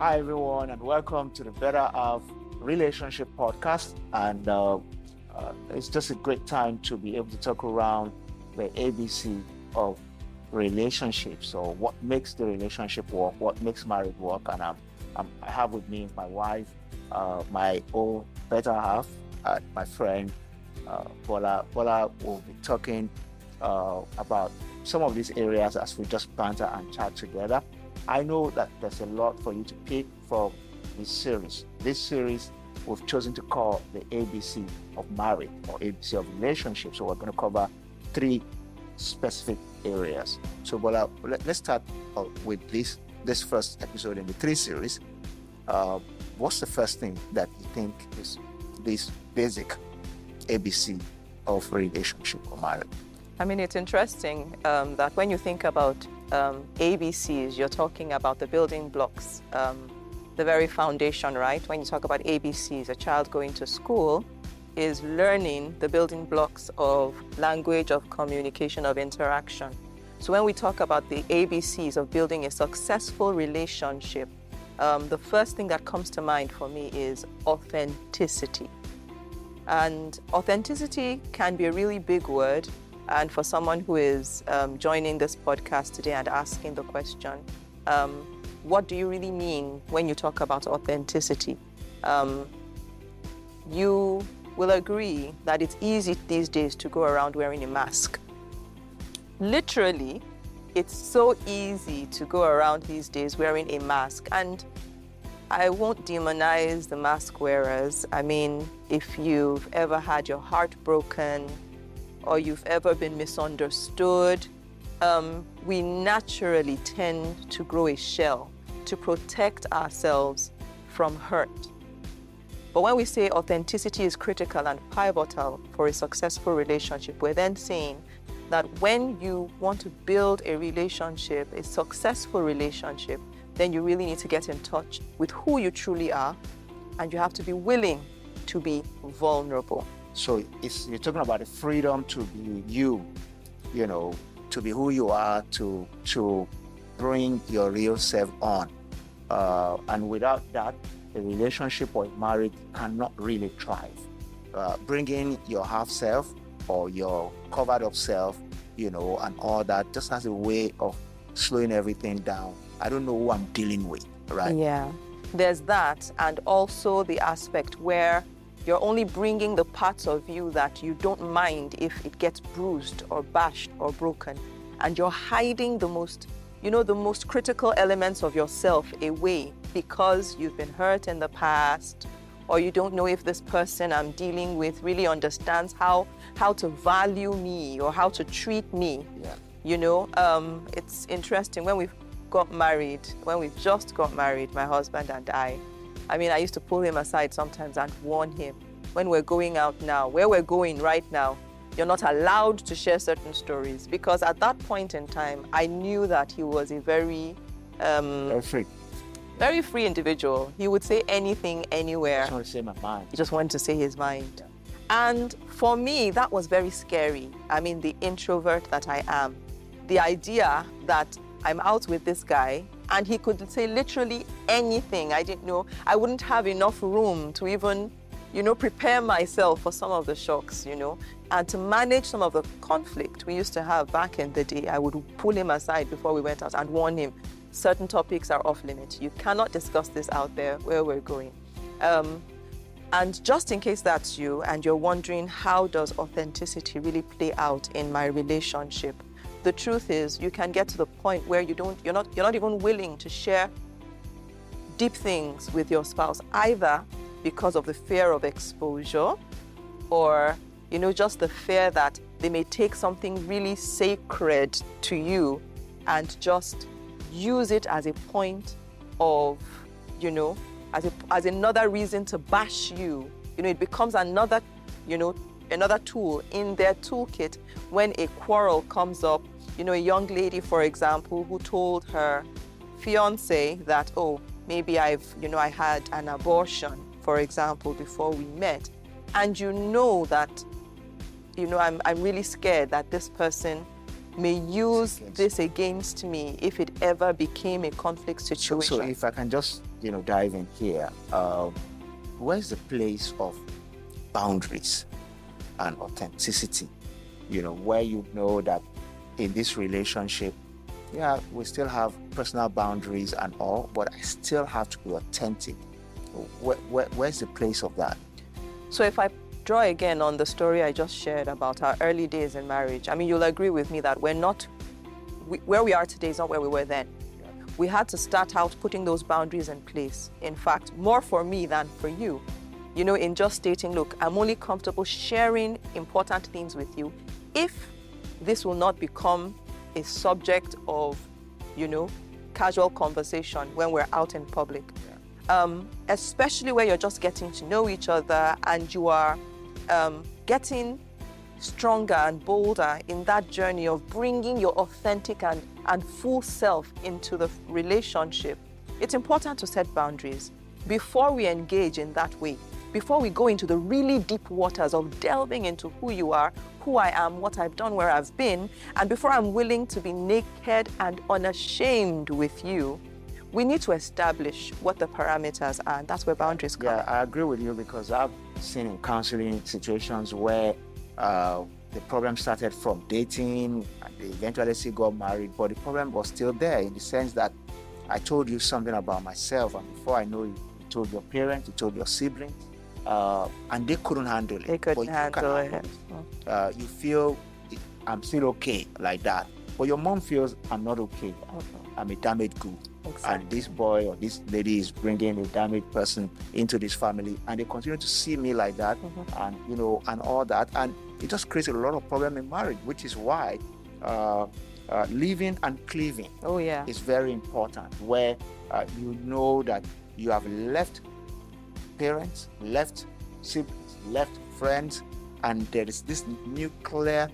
Hi, everyone, and welcome to the Better Half Relationship Podcast. And uh, uh, it's just a great time to be able to talk around the ABC of relationships. So, what makes the relationship work? What makes marriage work? And I'm, I'm, i have with me my wife, uh, my own better half, uh, my friend uh, Bola. Bola will be talking uh, about some of these areas as we just banter and chat together. I know that there's a lot for you to pick from this series. This series we've chosen to call the ABC of marriage or ABC of relationship. So we're going to cover three specific areas. So, Bola, let, us start with this this first episode in the three series. Uh, what's the first thing that you think is this basic ABC of relationship or marriage? I mean, it's interesting um, that when you think about um, ABCs, you're talking about the building blocks, um, the very foundation, right? When you talk about ABCs, a child going to school is learning the building blocks of language, of communication, of interaction. So when we talk about the ABCs of building a successful relationship, um, the first thing that comes to mind for me is authenticity. And authenticity can be a really big word and for someone who is um, joining this podcast today and asking the question, um, what do you really mean when you talk about authenticity? Um, you will agree that it's easy these days to go around wearing a mask. Literally, it's so easy to go around these days wearing a mask. And I won't demonize the mask wearers. I mean, if you've ever had your heart broken, or you've ever been misunderstood, um, we naturally tend to grow a shell to protect ourselves from hurt. But when we say authenticity is critical and pivotal for a successful relationship, we're then saying that when you want to build a relationship, a successful relationship, then you really need to get in touch with who you truly are and you have to be willing to be vulnerable. So it's, you're talking about the freedom to be you, you know, to be who you are, to to bring your real self on. Uh, and without that, a relationship or a marriage cannot really thrive. Uh, bringing your half self or your covered up self, you know, and all that just as a way of slowing everything down. I don't know who I'm dealing with, right? Yeah. There's that, and also the aspect where you're only bringing the parts of you that you don't mind if it gets bruised or bashed or broken. And you're hiding the most, you know, the most critical elements of yourself away because you've been hurt in the past or you don't know if this person I'm dealing with really understands how how to value me or how to treat me. Yeah. You know, um, it's interesting when we've got married, when we've just got married, my husband and I, I mean, I used to pull him aside sometimes and warn him when we're going out now, where we're going right now, you're not allowed to share certain stories because at that point in time, I knew that he was a very um, free, very free individual. He would say anything, anywhere. I just want to say my mind. He just wanted to say his mind. And for me, that was very scary. I mean, the introvert that I am, the idea that I'm out with this guy and he could say literally anything. I didn't know. I wouldn't have enough room to even, you know, prepare myself for some of the shocks, you know, and to manage some of the conflict we used to have back in the day. I would pull him aside before we went out and warn him certain topics are off limits. You cannot discuss this out there where we're going. Um, and just in case that's you and you're wondering how does authenticity really play out in my relationship, the truth is you can get to the point where you don't you're not you're not even willing to share deep things with your spouse either because of the fear of exposure or you know just the fear that they may take something really sacred to you and just use it as a point of you know as a, as another reason to bash you you know it becomes another you know another tool in their toolkit when a quarrel comes up. You know, a young lady, for example, who told her fiance that, oh, maybe I've, you know, I had an abortion, for example, before we met. And you know that, you know, I'm, I'm really scared that this person may use Against this against me if it ever became a conflict situation. so if I can just, you know, dive in here, um, where's the place of boundaries and authenticity? You know, where you know that in this relationship, yeah, we still have personal boundaries and all, but I still have to be authentic. Where, where, where's the place of that? So if I draw again on the story I just shared about our early days in marriage, I mean, you'll agree with me that we're not, we, where we are today is not where we were then. We had to start out putting those boundaries in place. In fact, more for me than for you. You know, in just stating, look, I'm only comfortable sharing important things with you if this will not become a subject of, you know, casual conversation when we're out in public um, especially where you're just getting to know each other and you are um, getting stronger and bolder in that journey of bringing your authentic and, and full self into the relationship. It's important to set boundaries before we engage in that way, before we go into the really deep waters of delving into who you are, who I am, what I've done, where I've been, and before I'm willing to be naked and unashamed with you we need to establish what the parameters are, and that's where boundaries come. Yeah, I agree with you because I've seen in counseling situations where uh, the problem started from dating, they eventually still got married, but the problem was still there in the sense that I told you something about myself, and before I know it, you told your parents, you told your siblings, uh, and they couldn't handle it. They couldn't but you can handle it. handle Uh, you feel I'm still okay like that, but your mom feels I'm not okay. I'm a damaged good and this boy or this lady is bringing a damaged person into this family and they continue to see me like that Mhm. and you know and all that and it just creates a lot of problem in marriage which is why uh, uh, living and cleaving Oh, yeah. is very important where uh, you know that you have left parents left siblings left friends and there is this nuclear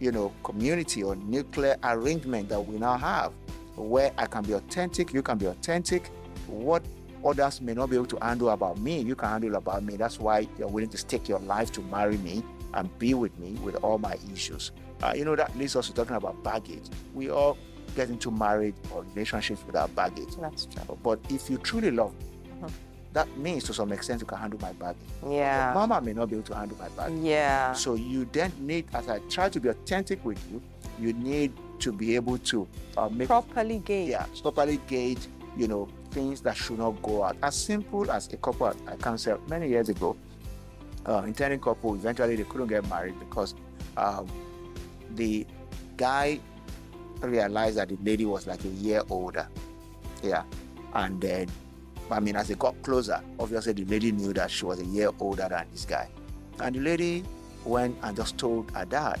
you know community or nuclear arrangement that we now have where I can be authentic, you can be authentic. What others may not be able to handle about me, you can handle about me. That's why you're willing to stake your life to marry me and be with me with all my issues. Uh, you know, that leads us to talking about baggage. We all get into marriage or relationships without baggage. That's true. But if you truly love me. That means to some extent you can handle my baggage. Yeah. Mama may not be able to handle my baggage. Yeah. So you then need, as I try to be authentic with you, you need to be able to uh, make Properly gauge. yeah, properly gauge, you know, things that should not go out. As simple as a couple I counseled many years ago, uh, intending couple, eventually they couldn't get married because um, the guy realized that the lady was like a year older. Yeah. And then, I mean, as they got closer, obviously the lady knew that she was a year older than this guy. And the lady went and just told her dad.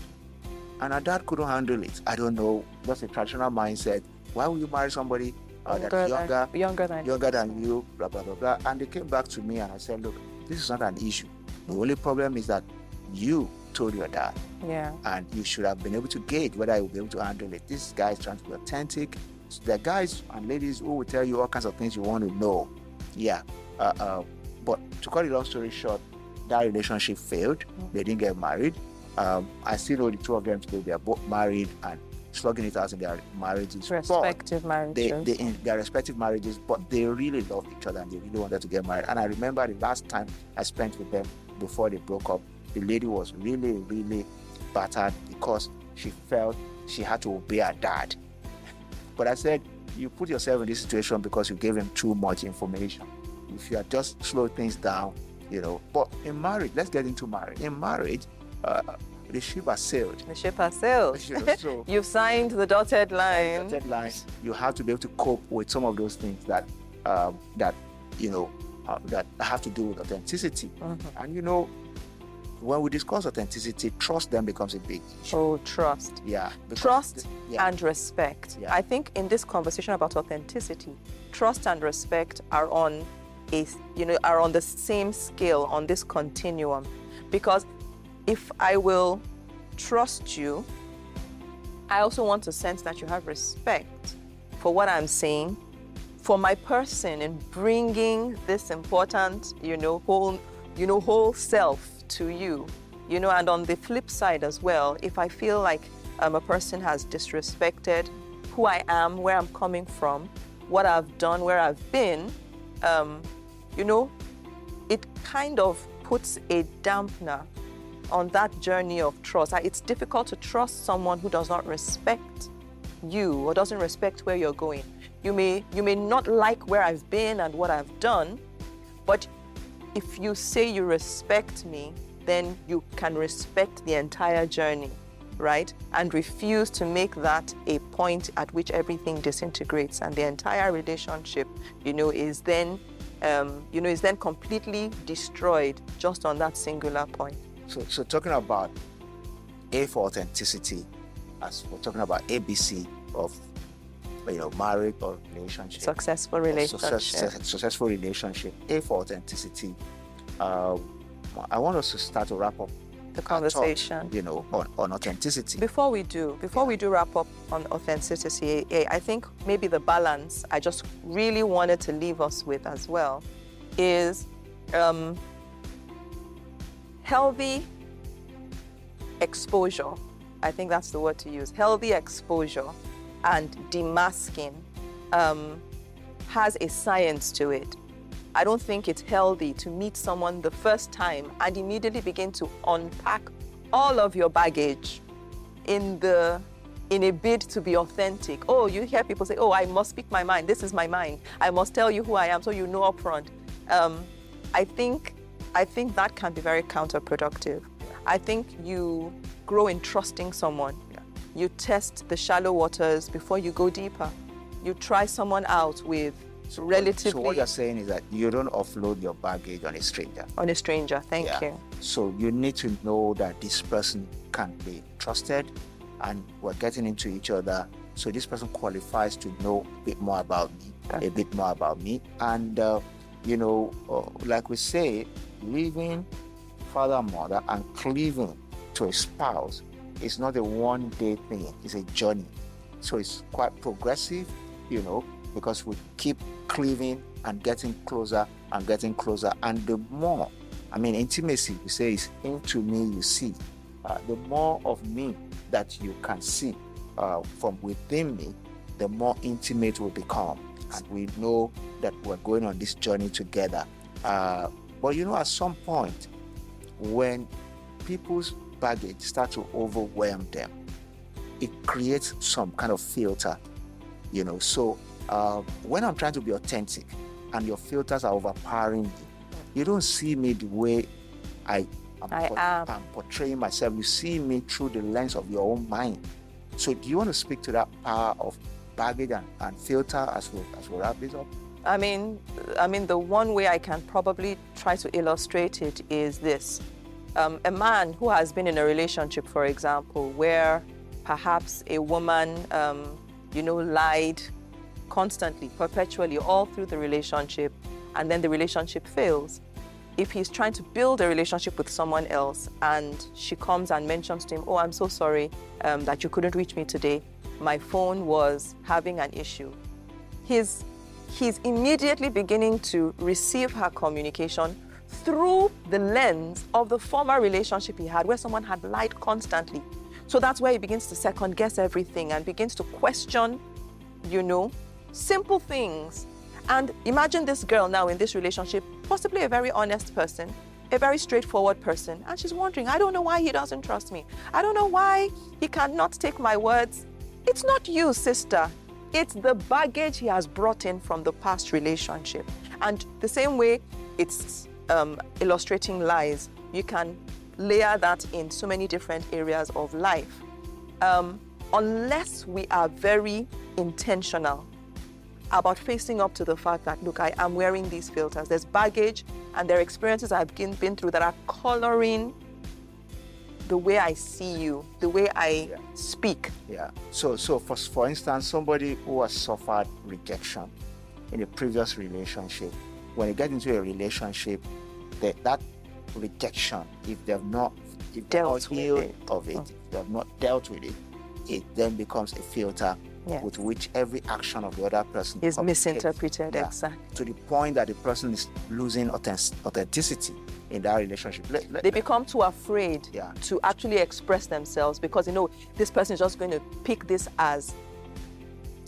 And her dad couldn't handle it. I don't know, just a traditional mindset. Why would you marry somebody uh, that's younger, than, younger than younger than you, blah, blah, blah, blah. And they came back to me and I said, look, this is not an issue. The only problem is that you told your dad Yeah. and you should have been able to gauge whether you will be able to handle it. This guy is trying to be authentic. So there are guys and ladies who will tell you all kinds of things you want to know. Yeah. Uh, uh, but to cut a long story short, that relationship failed. They didn't get married. Um, I still know the two of them today. They are both married and slugging it out in their marriages. Respective marriages. they, they in their respective marriages, but they really loved each other and they really wanted to get married. And I remember the last time I spent with them before they broke up, the lady was really, really battered because she felt she had to obey her dad. But I said, you put yourself in this situation because you gave him too much information. If you had just slowed things down, you know. But in marriage, let's get into marriage. In marriage, uh, the ship has sailed. the ship has sailed. So You've signed the dotted line. dotted line, you have to be able to cope with some of those things that um, that you know uh, that have to do with authenticity. Mhm. And you know, when we discuss authenticity, trust then becomes a big issue. Oh, trust. Yeah, Trust th- yeah, and respect. Yeah. I think in this conversation about authenticity, trust and respect are on a you know are on the same scale on this continuum because if I will trust you, I also want to sense that you have respect for what I'm saying, for my person in bringing this important, you know, whole, you know, whole self to you, you know, and on the flip side as well, if I feel like um, a person has disrespected who I am, where I'm coming from, what I've done, where I've been, um, you know, it kind of puts a dampener on that journey of trust. It's difficult to trust someone who does not respect you or doesn't respect where you're going. You may you may not like where I've been and what I've done, but if you say you respect me, then you can respect the entire journey, right? And refuse to make that a point at which everything disintegrates and the entire relationship, you know, is then, um, you know, is then completely destroyed just on that singular point. So, so talking about A for authenticity, as we're talking about ABC of you know marriage or relationship, successful relationship, success, successful relationship. A for authenticity. Uh, I want us to start to wrap up the conversation. Talk, you know, on, on authenticity. Before we do, before we do wrap up on authenticity, I think maybe the balance I just really wanted to leave us with as well is um, healthy exposure. I think that's the word to use. Healthy exposure and demasking um, has a science to it. I don't think it's healthy to meet someone the first time and immediately begin to unpack all of your baggage in the in a bid to be authentic. Oh, you hear people say, "Oh, I must speak my mind. This is my mind. I must tell you who I am, so you know upfront." Um, I think I think that can be very counterproductive. I think you grow in trusting someone. You test the shallow waters before you go deeper. You try someone out with so relatively. So what you're saying is that you don't offload your baggage on a stranger. On a stranger, thank yeah. you. So you need to know that this person can be trusted, and we're getting into each other. So this person qualifies to know a bit more about me, a bit more about me, and uh, you know, uh, like we say, leaving father and mother and cleaving to a spouse is not a one day thing, it's a journey. So it's quite progressive, you know, because we keep cleaving and getting closer and getting closer. And the more, I mean, intimacy, you say, is into me you see. Uh, the more of me that you can see uh, from within me, the more intimate we become. And we know that we're going on this journey together. Uh, but you know, at some point, when people's baggage start to overwhelm them, it creates some kind of filter, you know. So uh, when I'm trying to be authentic and your filters are overpowering me, you don't see me the way I am, I am. I'm portraying myself. You see me through the lens of your own mind. So do you want to speak to that power of baggage and, and filter as we as we wrap this up? I mean, I mean, the one way I can probably try to illustrate it is this: um, a man who has been in a relationship, for example, where perhaps a woman, um, you know, lied constantly, perpetually, all through the relationship, and then the relationship fails. If he's trying to build a relationship with someone else and she comes and mentions to him, Oh, I'm so sorry um, that you couldn't reach me today, my phone was having an issue. He's he's immediately beginning to receive her communication through the lens of the former relationship he had where someone had lied constantly. So that's where he begins to second guess everything and begins to question, you know, simple things. And imagine this girl now in this relationship, possibly a very honest person, a very straightforward person, and she's wondering, I don't know why he doesn't trust me. I don't know why he cannot take my words. It's not you, sister. It's the baggage he has brought in from the past relationship. And the same way it's um, illustrating lies, you can layer that in so many different areas of life. Um, unless we are very intentional about facing up to the fact that, look, I am wearing these filters. There's baggage and there are experiences I've been, been through that are coloring the way I see you, the way I yeah. speak. Yeah. So, so for, for instance, somebody who has suffered rejection in a previous relationship, when you get into a relationship, that, that rejection, if they've not if dealt not healed it. of it, oh. if they have not dealt with it, it then becomes a filter yes. with which every action of the other person is misinterpreted. Yeah, exactly. To the point that the person is losing authenticity in that relationship. Let, let, they become too afraid yeah. to actually express themselves because you know this person is just going to pick this as,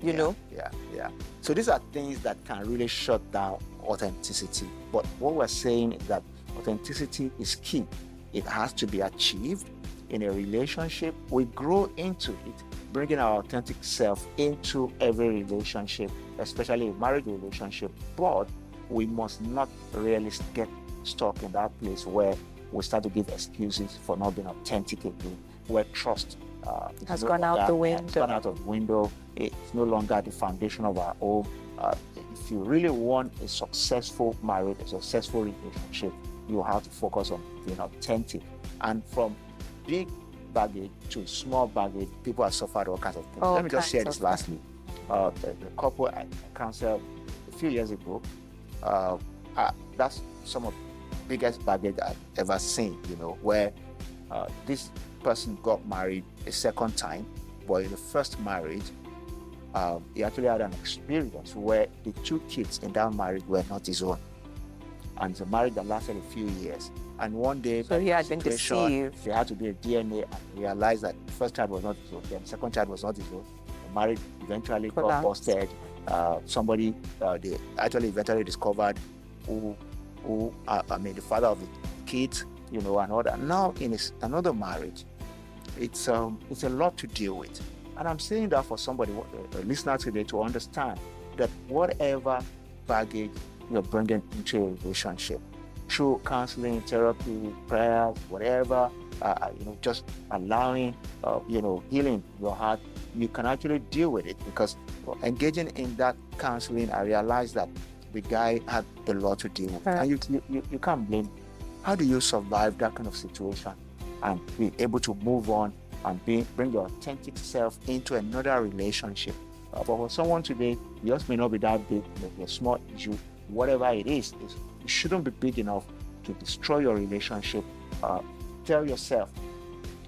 you yeah, know. Yeah, yeah. So these are things that can really shut down authenticity. But what we're saying is that authenticity is key. It has to be achieved in a relationship. We grow into it, bringing our authentic self into every relationship, especially a marriage relationship. But we must not really get stuck in that place where we start to give excuses for not being authentic again, where trust uh, has no gone longer, out the window. gone out of window. It's no longer the foundation of our home. Uh, if you really want a successful marriage, a successful relationship, you have to focus on being authentic. And from big baggage to small baggage, people have suffered all kinds of things. All Let me just share this lastly. Uh, the, the, couple I counseled a few years ago, uh, uh, that's some of the biggest baggage I've ever seen, you know, where uh, this person got married a second time, but in the first marriage, um, he actually had an experience where the two kids in that marriage were not his own. And it's a marriage that lasted a few years. And one day, so he had been deceived. They had to do a DNA and realized that the first child was not his own, then the second child was not his own. The marriage eventually Collapsed. got busted. Uh, somebody, uh, they actually eventually discovered who, who uh, I mean, the father of the kids, you know, another. Now in another marriage, it's um, it's a lot to deal with. And I'm saying that for somebody, a listener today, to understand that whatever baggage you're bringing into a relationship, through counseling, therapy, prayers, whatever, uh, uh, you know, just allowing, uh, you know, healing your heart, you can actually deal with it because engaging in that counseling, I realized that the guy had a lot to deal with, right. and you, you you can't blame. How do you survive that kind of situation and be able to move on and be, bring your authentic self into another relationship? Uh, but for someone today, yours may not be that big, maybe a small issue, whatever it is, it shouldn't be big enough to destroy your relationship. Uh, tell yourself,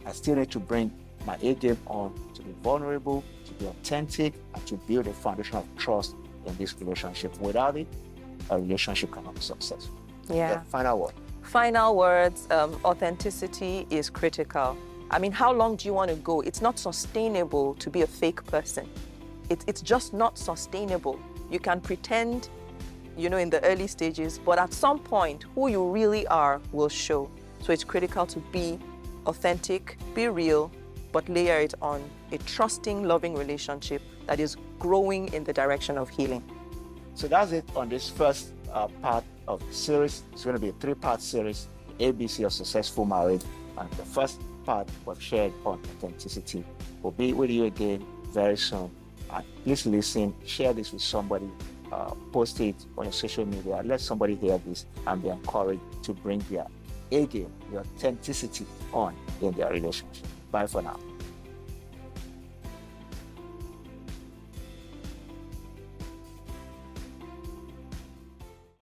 I still need to bring my A game on to be vulnerable, to be authentic, and to build a foundation of trust in this relationship. Without it, a relationship cannot be successful. Yeah. final word. Final words um, authenticity is critical. I mean, how long do you want to go? It's not sustainable to be a fake person. It, it's just not sustainable. You can pretend you know, in the early stages, but at some point, who you really are will show. So it's critical to be authentic, be real, but layer it on a trusting, loving relationship that is growing in the direction of healing. So that's it on this first uh, part of the series. It's going to be a three part series ABC of Successful Marriage. And the first part was shared on authenticity. We'll be with you again very soon. And please listen, share this with somebody uh, post it on your social media. Let somebody hear this and be encouraged to bring their A game, their authenticity on in their relationship. Bye for now.